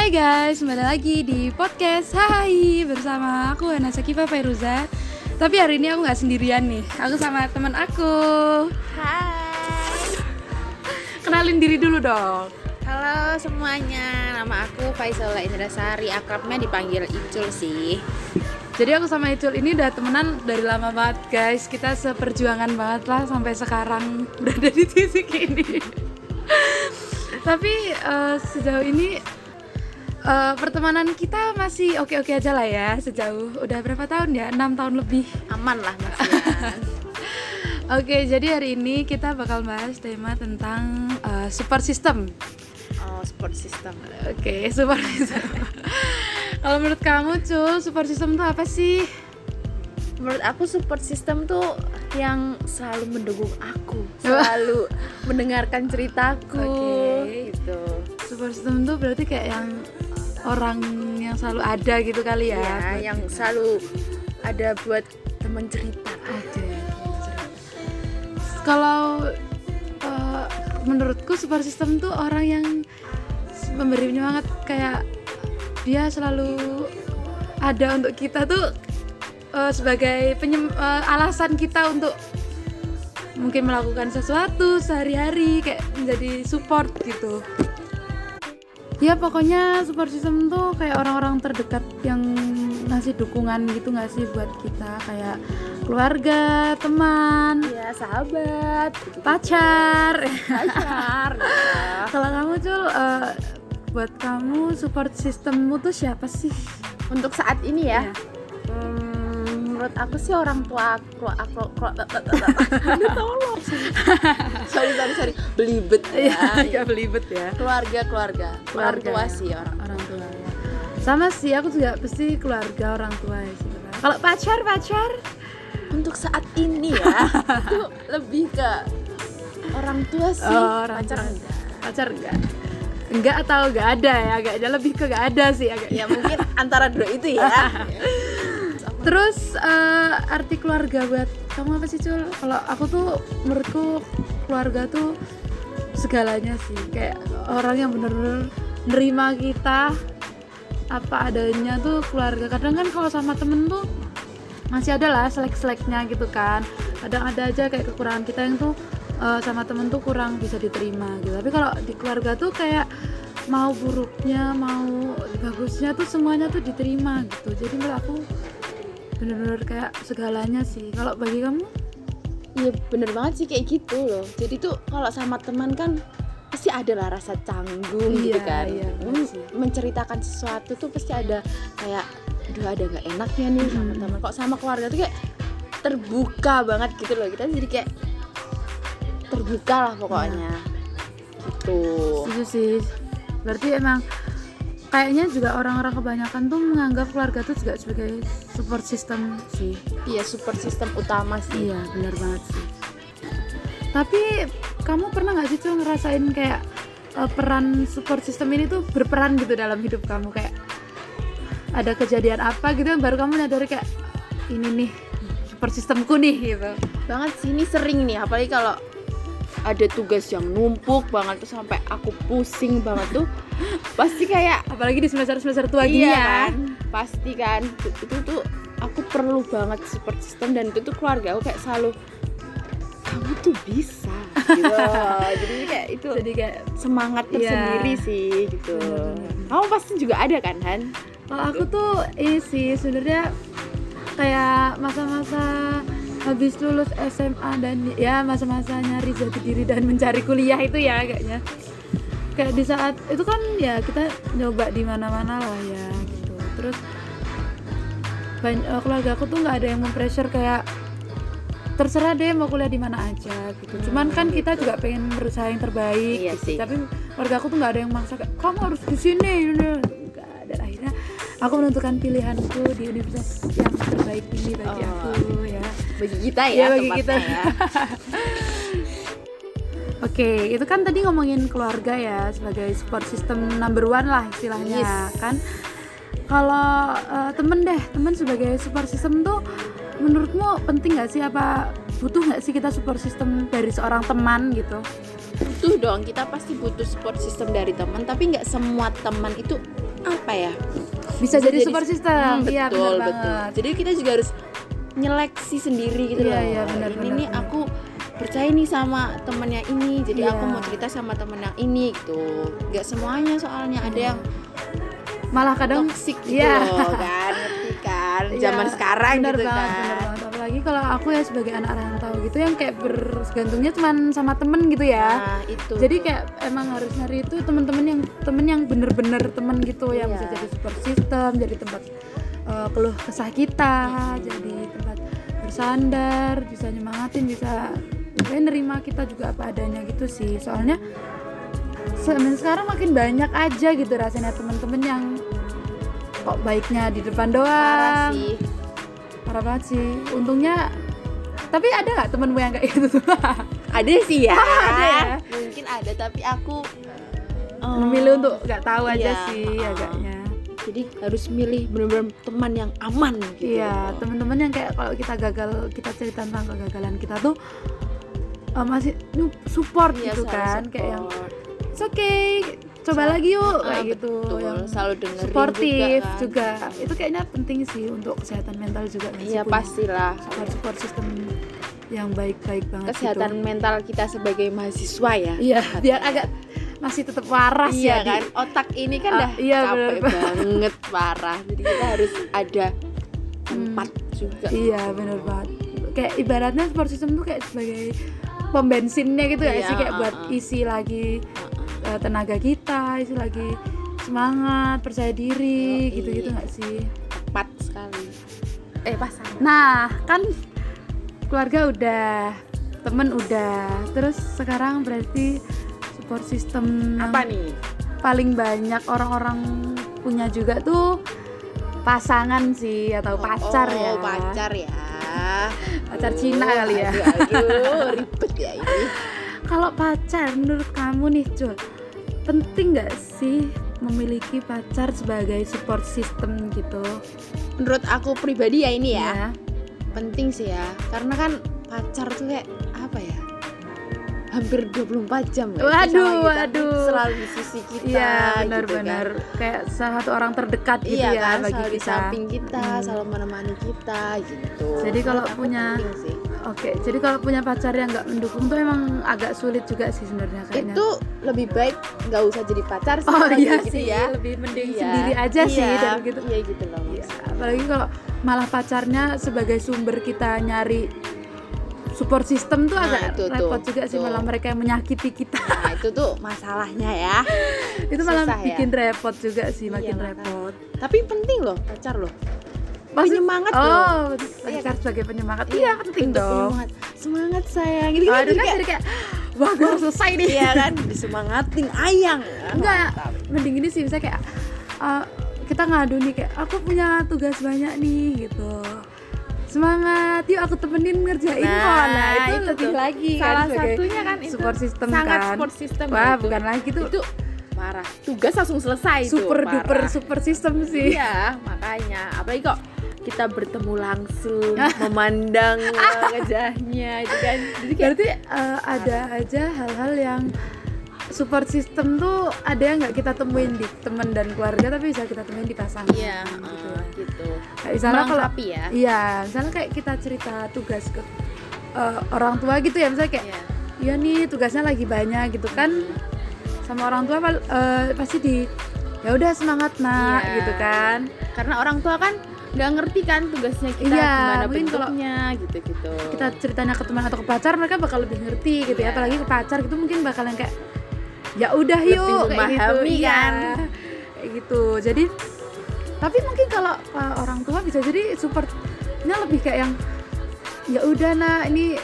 Hai guys, kembali lagi di podcast Hai bersama aku Hana Sakifa Fairuza. Tapi hari ini aku nggak sendirian nih, aku sama teman aku. Hai. Kenalin diri dulu dong. Halo semuanya, nama aku Faisola Indrasari, akrabnya dipanggil Icul sih. Jadi aku sama Icul ini udah temenan dari lama banget guys. Kita seperjuangan banget lah sampai sekarang berada di titik ini. Tapi eh, sejauh ini eh, pertemanan kita masih oke-oke aja lah ya sejauh udah berapa tahun ya? 6 tahun lebih. Aman lah masih. ya. Oke, jadi hari ini kita bakal bahas tema tentang eh, support system. oh, sport system. Oke, support system. Kalau menurut kamu, Cul, support system itu apa sih? Menurut aku support system tuh yang selalu mendukung aku, selalu mendengarkan ceritaku. Oke. Gitu. Support system itu berarti kayak yang orang yang selalu ada gitu kali ya. Ya, yang kita. selalu ada buat teman cerita. Oke. Kalau eh, menurutku support system tuh orang yang memberi banget kayak dia selalu ada untuk kita tuh eh, sebagai penyem- eh, alasan kita untuk mungkin melakukan sesuatu sehari-hari kayak menjadi support gitu. Ya pokoknya support system tuh kayak orang-orang terdekat yang ngasih dukungan gitu nggak sih buat kita kayak keluarga, teman, Ya, sahabat, gitu. pacar. pacar. ya. Kalau kamu Cul, eh, buat kamu support sistemmu tuh siapa sih? Untuk saat ini ya, Iya. Hmm, menurut aku sih orang tua aku aku Aduh, tolong sorry sorry sorry belibet ya agak belibet ya. keluarga keluarga orang tua sih orang Orang tua ya. Sama sih, aku juga pasti keluarga orang tua ya sih. Kalau pacar, pacar? untuk saat ini ya itu lebih ke orang tua sih Oh, orang pacar tua. enggak Pacar enggak? Enggak atau enggak ada ya, agaknya lebih ke enggak ada sih agaknya. ya mungkin antara dua itu ya Terus eh, arti keluarga buat kamu apa sih Cul? Kalau aku tuh menurutku keluarga tuh segalanya sih. Kayak orang yang bener-bener nerima kita apa adanya tuh keluarga. Kadang kan kalau sama temen tuh masih ada lah selek-seleknya gitu kan. Kadang ada aja kayak kekurangan kita yang tuh eh, sama temen tuh kurang bisa diterima gitu. Tapi kalau di keluarga tuh kayak mau buruknya mau bagusnya tuh semuanya tuh diterima gitu. Jadi menurut aku bener-bener kayak segalanya sih. Kalau bagi kamu? Iya bener banget sih kayak gitu loh. Jadi tuh kalau sama teman kan pasti ada lah rasa canggung gitu Iya, kan. iya, Hmm, sih. Menceritakan sesuatu tuh pasti ada kayak Aduh ada gak enaknya nih sama Mm-mm. teman. Kok sama keluarga tuh kayak terbuka banget gitu loh. Kita jadi kayak terbuka lah pokoknya. Gitu. Setuju sih. Berarti emang kayaknya juga orang-orang kebanyakan tuh menganggap keluarga tuh juga sebagai support system sih. Iya support system utama sih. Iya benar banget sih. Tapi kamu pernah nggak sih tuh ngerasain kayak eh, peran support system ini tuh berperan gitu dalam hidup kamu? Kayak ada kejadian apa gitu baru kamu nyadari kayak ini nih support systemku nih gitu. Banget sih ini sering nih. Apalagi kalau ada tugas yang numpuk banget tuh sampai aku pusing banget tuh. Pasti kayak apalagi di semester semester tua gini iya ya. kan? Pasti kan? Itu, itu tuh aku perlu banget support system dan itu tuh keluarga aku kayak selalu kamu tuh bisa. Gitu jadi kayak itu jadi kayak semangat Iya. tersendiri sih gitu. Bener-bener. kamu pasti juga ada kan Han? Kalau aku tuh ini sih sebenarnya kayak masa-masa habis lulus SMA dan ya masa-masa nyari jati diri dan mencari kuliah itu ya kayaknya. Kayak di saat itu kan ya kita nyoba di mana-mana lah ya gitu. Terus banyak keluarga aku tuh nggak ada yang mempressure kayak terserah deh mau kuliah di mana aja gitu. Cuman kan kita juga pengen berusaha yang terbaik Iya gitu. sih. Tapi keluarga aku tuh nggak ada yang maksa kayak kamu harus di sini. Enggak ada akhirnya aku menentukan pilihanku di universitas yang terbaik ini bagi Oh. aku. Bagi kita ya Iya, bagi kita. ya. Oke, itu kan tadi ngomongin keluarga ya sebagai support system number one lah istilahnya Yes. kan. Kalau eh, temen deh, temen sebagai support system tuh menurutmu penting nggak sih apa butuh nggak sih kita support system dari seorang teman gitu? butuh dong kita pasti butuh support system dari teman tapi nggak semua teman itu apa ya bisa, Bisa jadi, jadi- support system Hmm, iya betul benar betul banget jadi kita juga harus nyeleksi sendiri gitu Iya, loh. iya, benar, ini nih aku percaya nih sama temennya ini jadi Iya. aku mau cerita sama temen yang ini gitu. Nggak semuanya soalnya ada yang malah kadang toxic gitu Iya. loh kan? Ngerti kan? Iya, zaman sekarang bener gitu banget, kan. bener banget. apalagi kalau aku ya sebagai anak rantau gitu yang kayak bergantungnya cuman sama temen gitu ya. Nah itu jadi kayak emang harus nyari itu teman-teman yang temen yang bener-bener temen gitu yang Iya. bisa jadi support system jadi tempat uh, keluh kesah kita jadi tempat bersandar bisa nyemangatin bisa ya, nerima kita juga apa adanya gitu sih. Soalnya se- sekarang makin banyak aja gitu rasanya temen-temen yang kok baiknya di depan doang. parah sih. Parah banget sih. Untungnya tapi ada nggak temenmu yang kayak gitu tuh? Ada sih ya, Ada ya? mungkin ada tapi aku memilih untuk nggak tahu aja iya, sih uh-uh. agaknya jadi harus milih benar-benar teman yang aman gitu iya teman-teman yang kayak kalau kita gagal kita cerita tentang kegagalan kita tuh uh, masih support Iya, gitu kan kayak yang support. it's okay coba Sa- lagi yuk Ah, kayak gitu betul. yang selalu dengerin suportif juga, juga, kan. itu kayaknya penting sih untuk kesehatan mental juga iya pastilah support support sistem yang baik-baik banget kesehatan gitu. mental kita sebagai mahasiswa ya iya biar agak masih tetap waras iya ya di- kan? Otak ini kan Ah, dah iya, capek bener. banget parah. Jadi kita harus ada tempat juga. Iya bener banget. Kayak ibaratnya support system tuh kayak sebagai pom bensinnya gitu ya Iya, sih? Kayak uh, buat uh. isi lagi uh, tenaga kita, isi lagi semangat, percaya diri, gitu-gitu nggak sih? tepat sekali. Eh pasangan Nah kan keluarga udah, temen udah, terus sekarang berarti support system apa nih? paling banyak orang-orang punya juga tuh pasangan sih atau pacar oh, ya. pacar ya. Pacar Cina Aduh, kali ya. aduh, aduh, ribet ya ini. Kalau pacar menurut kamu nih Cul Penting gak sih memiliki pacar sebagai support system gitu? Menurut aku pribadi ya ini ya ya penting sih ya. Karena kan pacar tuh kayak ya hampir 24 jam ya Waduh, waduh. selalu di sisi kita Iya gitu benar-benar kan. Kayak salah satu orang terdekat gitu iya ya kan bagi selalu di kita samping kita Hmm. selalu menemani kita gitu Jadi kalau aku punya- sih. Oke jadi kalau punya pacar yang nggak mendukung tuh emang agak sulit juga sih sebenarnya kayaknya itu lebih baik nggak usah jadi pacar sih Oh iya gitu sih ya lebih mending Iya. sendiri aja sih Iya, dari gitu iya gitu loh Iya, apalagi kalau malah pacarnya sebagai sumber kita nyari support system tuh Nah, agak itu tuh, repot juga sih tuh. malah mereka yang menyakiti kita. Nah itu tuh masalahnya ya. Itu malah Susah ya. bikin repot juga sih Iya, makin makanya. repot. Tapi penting loh pacar loh. Maksud- penyemangat loh. Oh Iya pacar sebagai penyemangat. Iya penting Untuk dong. penyemangat. semangat sayang. Gitu oh, kan jadi kayak wah gue harus selesai nih. Iya kan? Disemangatin ayang. Enggak mending gini sih misalnya kayak uh, kita ngadu nih kayak aku punya tugas banyak nih gitu semangat. Yuk aku temenin ngerjain. Nah, kok nah itu, itu lebih tuh. lagi kan salah sebagai satunya kan itu. support system sangat kan. support system wah itu. bukan lagi tuh. Itu parah. Tugas langsung selesai super tuh, duper parah. super system sih. Iya makanya. Apalagi kok kita bertemu langsung memandang wajahnya itu kan. Jadi kayak berarti uh, ada aja hal-hal yang support system tuh ada yang nggak kita temuin di teman dan keluarga tapi bisa kita temuin di pasangan iya gitu. eh, gitu Kayak misalnya kalau ya iya misalnya kayak kita cerita tugas ke uh, orang tua gitu ya misalnya kayak Iya. iya nih tugasnya lagi banyak gitu kan sama orang tua uh, pasti di ya udah semangat nak Iya. gitu kan karena orang tua kan nggak ngerti kan tugasnya kita Iya, gimana bentuknya gitu gitu kita ceritanya ke teman atau ke pacar mereka bakal lebih ngerti gitu Iya. ya apalagi ke pacar gitu mungkin bakal yang kayak ya udah Lebih yuk kayak gitu memahami Iya. kan. kayak gitu jadi tapi mungkin kalau uh, orang tua bisa jadi supportnya lebih kayak yang ya udah nah ini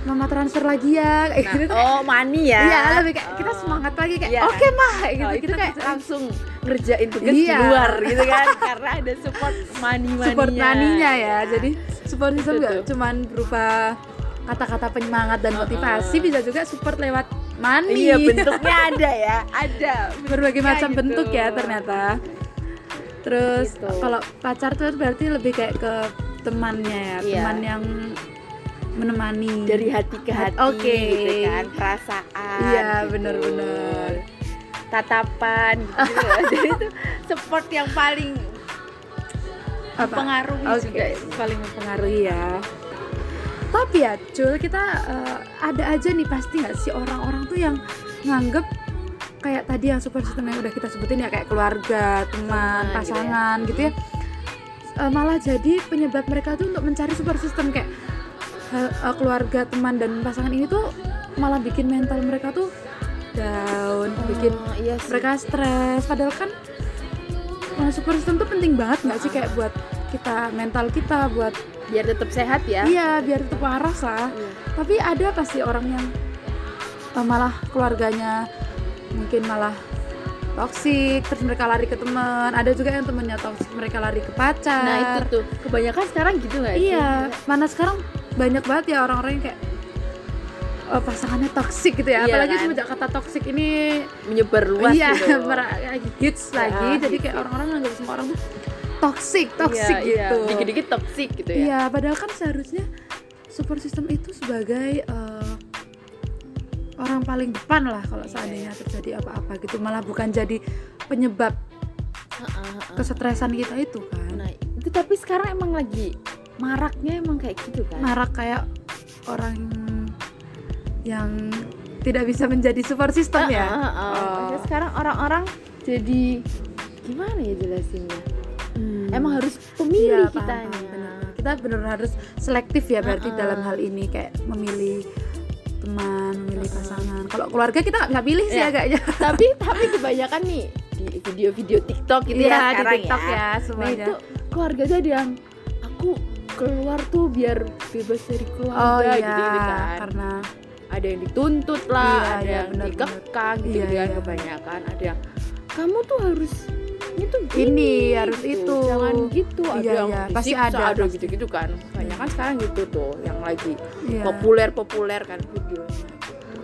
mama transfer lagi ya kayak Nah, gitu oh money ya Iya lebih kayak kita Oh. semangat lagi kayak Iya. oke mah kayak gitu Oh, kita kayak langsung ngerjain tugas Iya. di luar gitu kan karena ada support money maninya support maninya ya jadi support system tuh. cuman berupa kata-kata penyemangat dan motivasi bisa juga support lewat money iya bentuknya ada ya ada berbagai macam gitu. bentuk ya ternyata terus Gitu. kalau pacar tuh berarti lebih kayak ke temannya ya Iya. teman yang menemani dari hati ke hati Oke. gitu kan perasaan iya gitu. bener-bener tatapan gitu jadi itu support yang paling Apa? mempengaruhi Oke, juga paling mempengaruhi ya. Tapi ya, Cul, kita eh, ada aja nih pasti nggak sih orang-orang tuh yang nganggep kayak tadi yang super system yang udah kita sebutin ya kayak keluarga, teman, Teman, pasangan gitu ya. Eh, malah jadi penyebab mereka tuh untuk mencari super system kayak eh, keluarga, teman dan pasangan ini tuh malah bikin mental mereka tuh down, bikin Oh, iya sih. mereka stres padahal kan uh, support system tuh penting banget nggak sih kayak buat kita mental kita buat biar tetap sehat ya iya biar tetap waras lah Iya. tapi ada pasti orang yang uh, malah keluarganya mungkin malah toksik terus mereka lari ke teman. Ada juga yang temennya toksik mereka lari ke pacar. Nah itu tuh. Kebanyakan sekarang gitu nggak sih? Iya. Mana sekarang banyak banget ya orang-orang yang kayak uh, pasangannya toksik gitu ya. Iya apalagi kan? semenjak kata toksik ini menyebar luas iya gitu. hits lagi. jadi hits, kayak orang-orang nganggap semua orang tuh toxic Iya, iya. gitu. Dikit-dikit toksik gitu ya. Iya padahal kan seharusnya support system itu sebagai eh, orang paling depan lah kalau Iya, seandainya terjadi apa-apa gitu malah bukan jadi penyebab kesetresan kita itu kan nah itu tapi sekarang emang lagi maraknya emang kayak gitu kan marak kayak orang yang tidak bisa menjadi support system ya Heeh, heeh. Oh. Maksudnya sekarang orang-orang jadi gimana ya jelasinnya Hmm. emang harus pemilih kitanya paham, benar. kita benar harus selektif ya berarti Uh-uh. dalam hal ini kayak memilih teman memilih pasangan. Kalau keluarga kita nggak pilih sih Iya. agaknya. Tapi tapi kebanyakan nih di video-video TikTok gitu Iya, ya di TikTok ya, nah semuanya. itu keluarga ada yang aku keluar tuh biar bebas dari keluarga oh iya gitu, gitu kan. karena ada yang dituntut lah Iya, ada iya, yang dikekang gitu Iya, kan iya. kebanyakan. Ada yang kamu tuh harus ini Ini, harus gitu. itu." jangan gitu ada Iya, yang iya, pasti ada, ada gitu-gitu kan kebanyakan sekarang gitu tuh yang lagi iya. populer populer kan videonya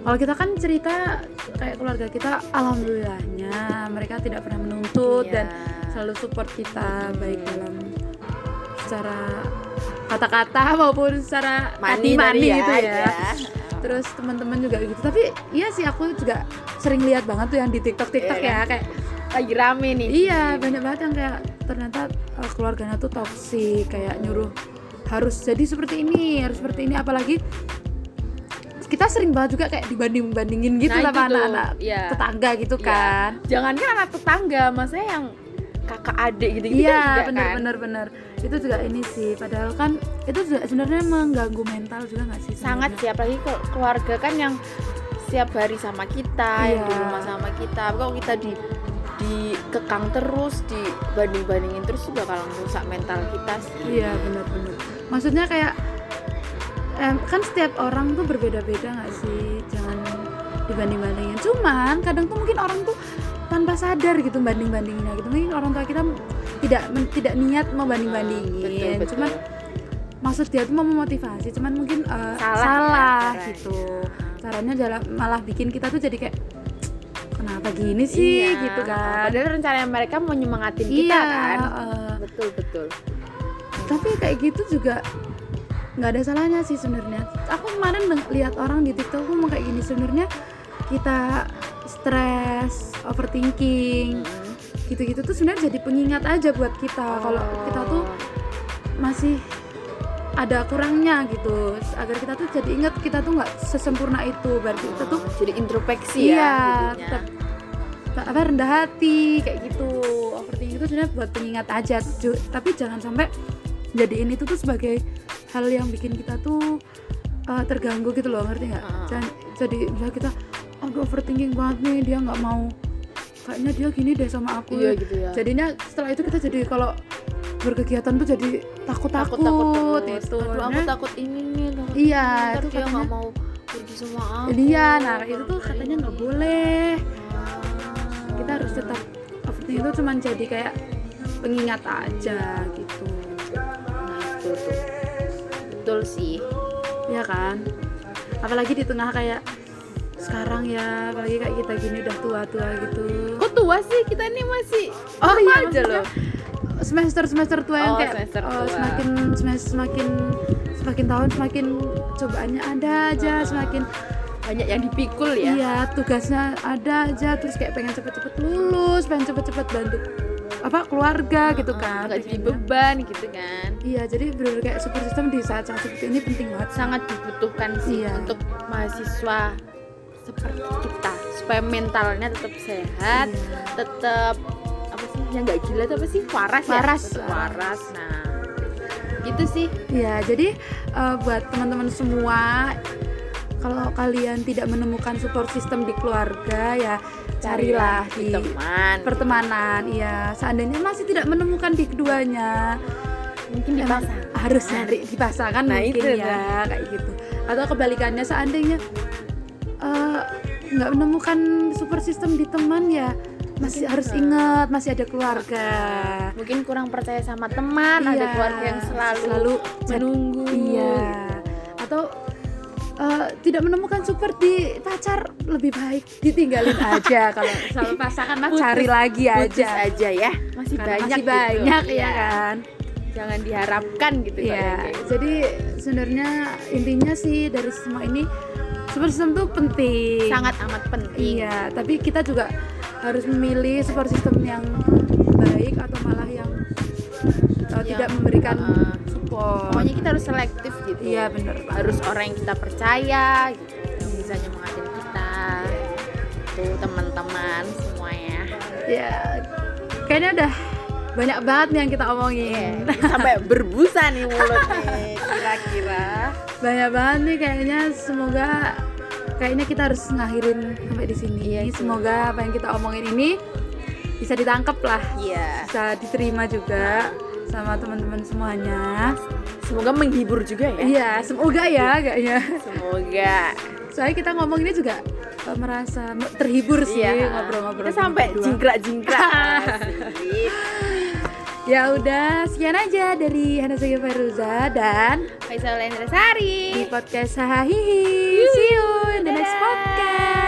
kalau kita kan cerita kayak keluarga kita alhamdulillahnya mereka tidak pernah menuntut Iya. dan selalu support kita baik dalam secara kata-kata maupun secara hati mani gitu ya. terus teman-teman juga gitu tapi iya sih aku juga sering lihat banget tuh yang di TikTok TikTok Iya, ya kayak lagi rame nih iya banyak banget yang kayak ternyata uh, keluarganya tuh toksik kayak nyuruh harus jadi seperti ini harus seperti ini apalagi kita sering banget juga kayak dibanding bandingin gitu Nah, sama anak-anak iya. tetangga gitu Iya. kan jangan kan anak tetangga maksudnya yang kakak adik gitu gitu iya juga bener kan bener bener itu juga ini sih padahal kan itu juga sebenarnya mengganggu mental juga nggak sih sangat sebenarnya? sih apalagi keluarga kan yang setiap hari sama kita yang di Iya. rumah sama kita kalau kita di dikekang terus dibanding bandingin terus juga bakal merusak mental kita sih Iya benar-benar. Maksudnya kayak em, kan setiap orang tuh berbeda-beda nggak sih? Jangan dibanding-bandingin. Cuman kadang tuh mungkin orang tuh tanpa sadar gitu banding-bandinginnya gitu. Mungkin orang tua kita tidak men- tidak niat mau banding-bandingin. Betul, betul. Cuman maksud dia tuh mau memotivasi. Cuman mungkin eh, Salah ya, salah caranya. gitu. Caranya malah bikin kita tuh jadi kayak kenapa gini sih Iya. gitu kan. padahal rencananya mereka mau nyemangatin kita iya, kan eh, betul betul tapi kayak gitu juga nggak ada salahnya sih sebenarnya aku kemarin lihat orang di tiktok ngomong kayak gini sebenarnya kita stres overthinking Mm-mm. gitu-gitu tuh sebenarnya jadi pengingat aja buat kita kalau kita tuh masih ada kurangnya gitu. Agar kita tuh jadi ingat kita tuh nggak sesempurna itu. Berarti kita tuh Oh, jadi introspeksi iya ya tetap apa rendah hati kayak gitu. Overthinking itu sebenarnya buat pengingat aja. Tapi jangan sampai jadiin itu tuh sebagai hal yang bikin kita tuh uh, terganggu gitu loh ngerti nggak? Jangan jadi misalnya kita aduh overthinking banget nih dia nggak mau. Kayaknya dia gini deh sama aku. Iya gitu ya. Jadinya setelah itu kita jadi kalau berkegiatan tuh jadi takut takut, takut itu Aduh, aku Sebenarnya- takut ini nih takut Iya, ini, itu dia nggak katanya- mau pergi sama aku. Iya nah itu tuh katanya nggak boleh. Ah. kita harus tetap overthinking itu cuman jadi kayak pengingat aja gitu. Nah itu tuh. Betul sih. Ya kan? Apalagi di tengah kayak sekarang ya apalagi kayak kita gini udah tua-tua gitu. Kok tua sih? Kita ini masih Oh iya, aja loh semester semester tua yang Oh, kayak semester oh, tua. semakin semakin semakin semakin tahun semakin cobaannya ada aja Ah. semakin banyak yang dipikul ya iya tugasnya ada aja terus kayak pengen cepet-cepet lulus pengen cepet-cepet bantu apa keluarga gitu kan nggak jadi beban gitu kan iya jadi bener kayak support system di saat-saat seperti ini penting banget sangat dibutuhkan sih Iya. untuk mahasiswa seperti kita supaya mentalnya tetap sehat Iya. tetap yang nggak gila itu apa sih? Waras, Waras. ya Tetap waras. Nah gitu sih. Iya, jadi eh, buat teman-teman semua kalau kalian tidak menemukan support system di keluarga ya carilah di teman pertemanan. Iya, seandainya masih tidak menemukan di keduanya, mungkin di emang pasangan harus cari di pasangan Nah, mungkin itu, ya kayak gitu. Atau kebalikannya seandainya eh, nggak menemukan support system di teman ya masih Mungkin, harus ingat masih ada keluarga. mungkin kurang percaya sama teman ada Iya, keluarga yang selalu, selalu menunggu Iya. Atau eh, tidak menemukan support di pacar lebih baik ditinggalin aja kalau sama pasangan mah cari lagi putus aja. aja ya masih Karena banyak masih gitu. banyak ya Iya. kan. jangan diharapkan gitu gitu. Jadi sebenarnya intinya sih dari semua ini support system tuh penting. sangat amat penting Iya, tapi kita juga harus memilih support system yang baik atau malah yang uh, Yang, tidak memberikan uh, support. pokoknya kita harus selektif gitu Iya bener Pak. harus orang yang kita percaya gitu yang bisa nyemangatin kita tuh teman-teman semuanya Ya, kayaknya udah banyak banget nih yang kita omongin. Iya, sampai berbusa nih mulut nih kira-kira banyak banget nih kayaknya. Semoga kayaknya kita harus ngakhirin sampai di sini. Iya. Semoga apa yang kita omongin ini bisa ditangkap lah, iya bisa diterima juga sama teman-teman semuanya. semoga menghibur juga ya Iya, semoga ya kayaknya. semoga Soalnya kita ngomong ini juga eh, merasa terhibur sih iya ngobrol-ngobrol. kita sampai jingkrak-jingkrak. Ya udah, sekian aja dari Hana Sagi Feruza dan Faisal Lendra Sari di podcast Sahihi. See you in the next podcast.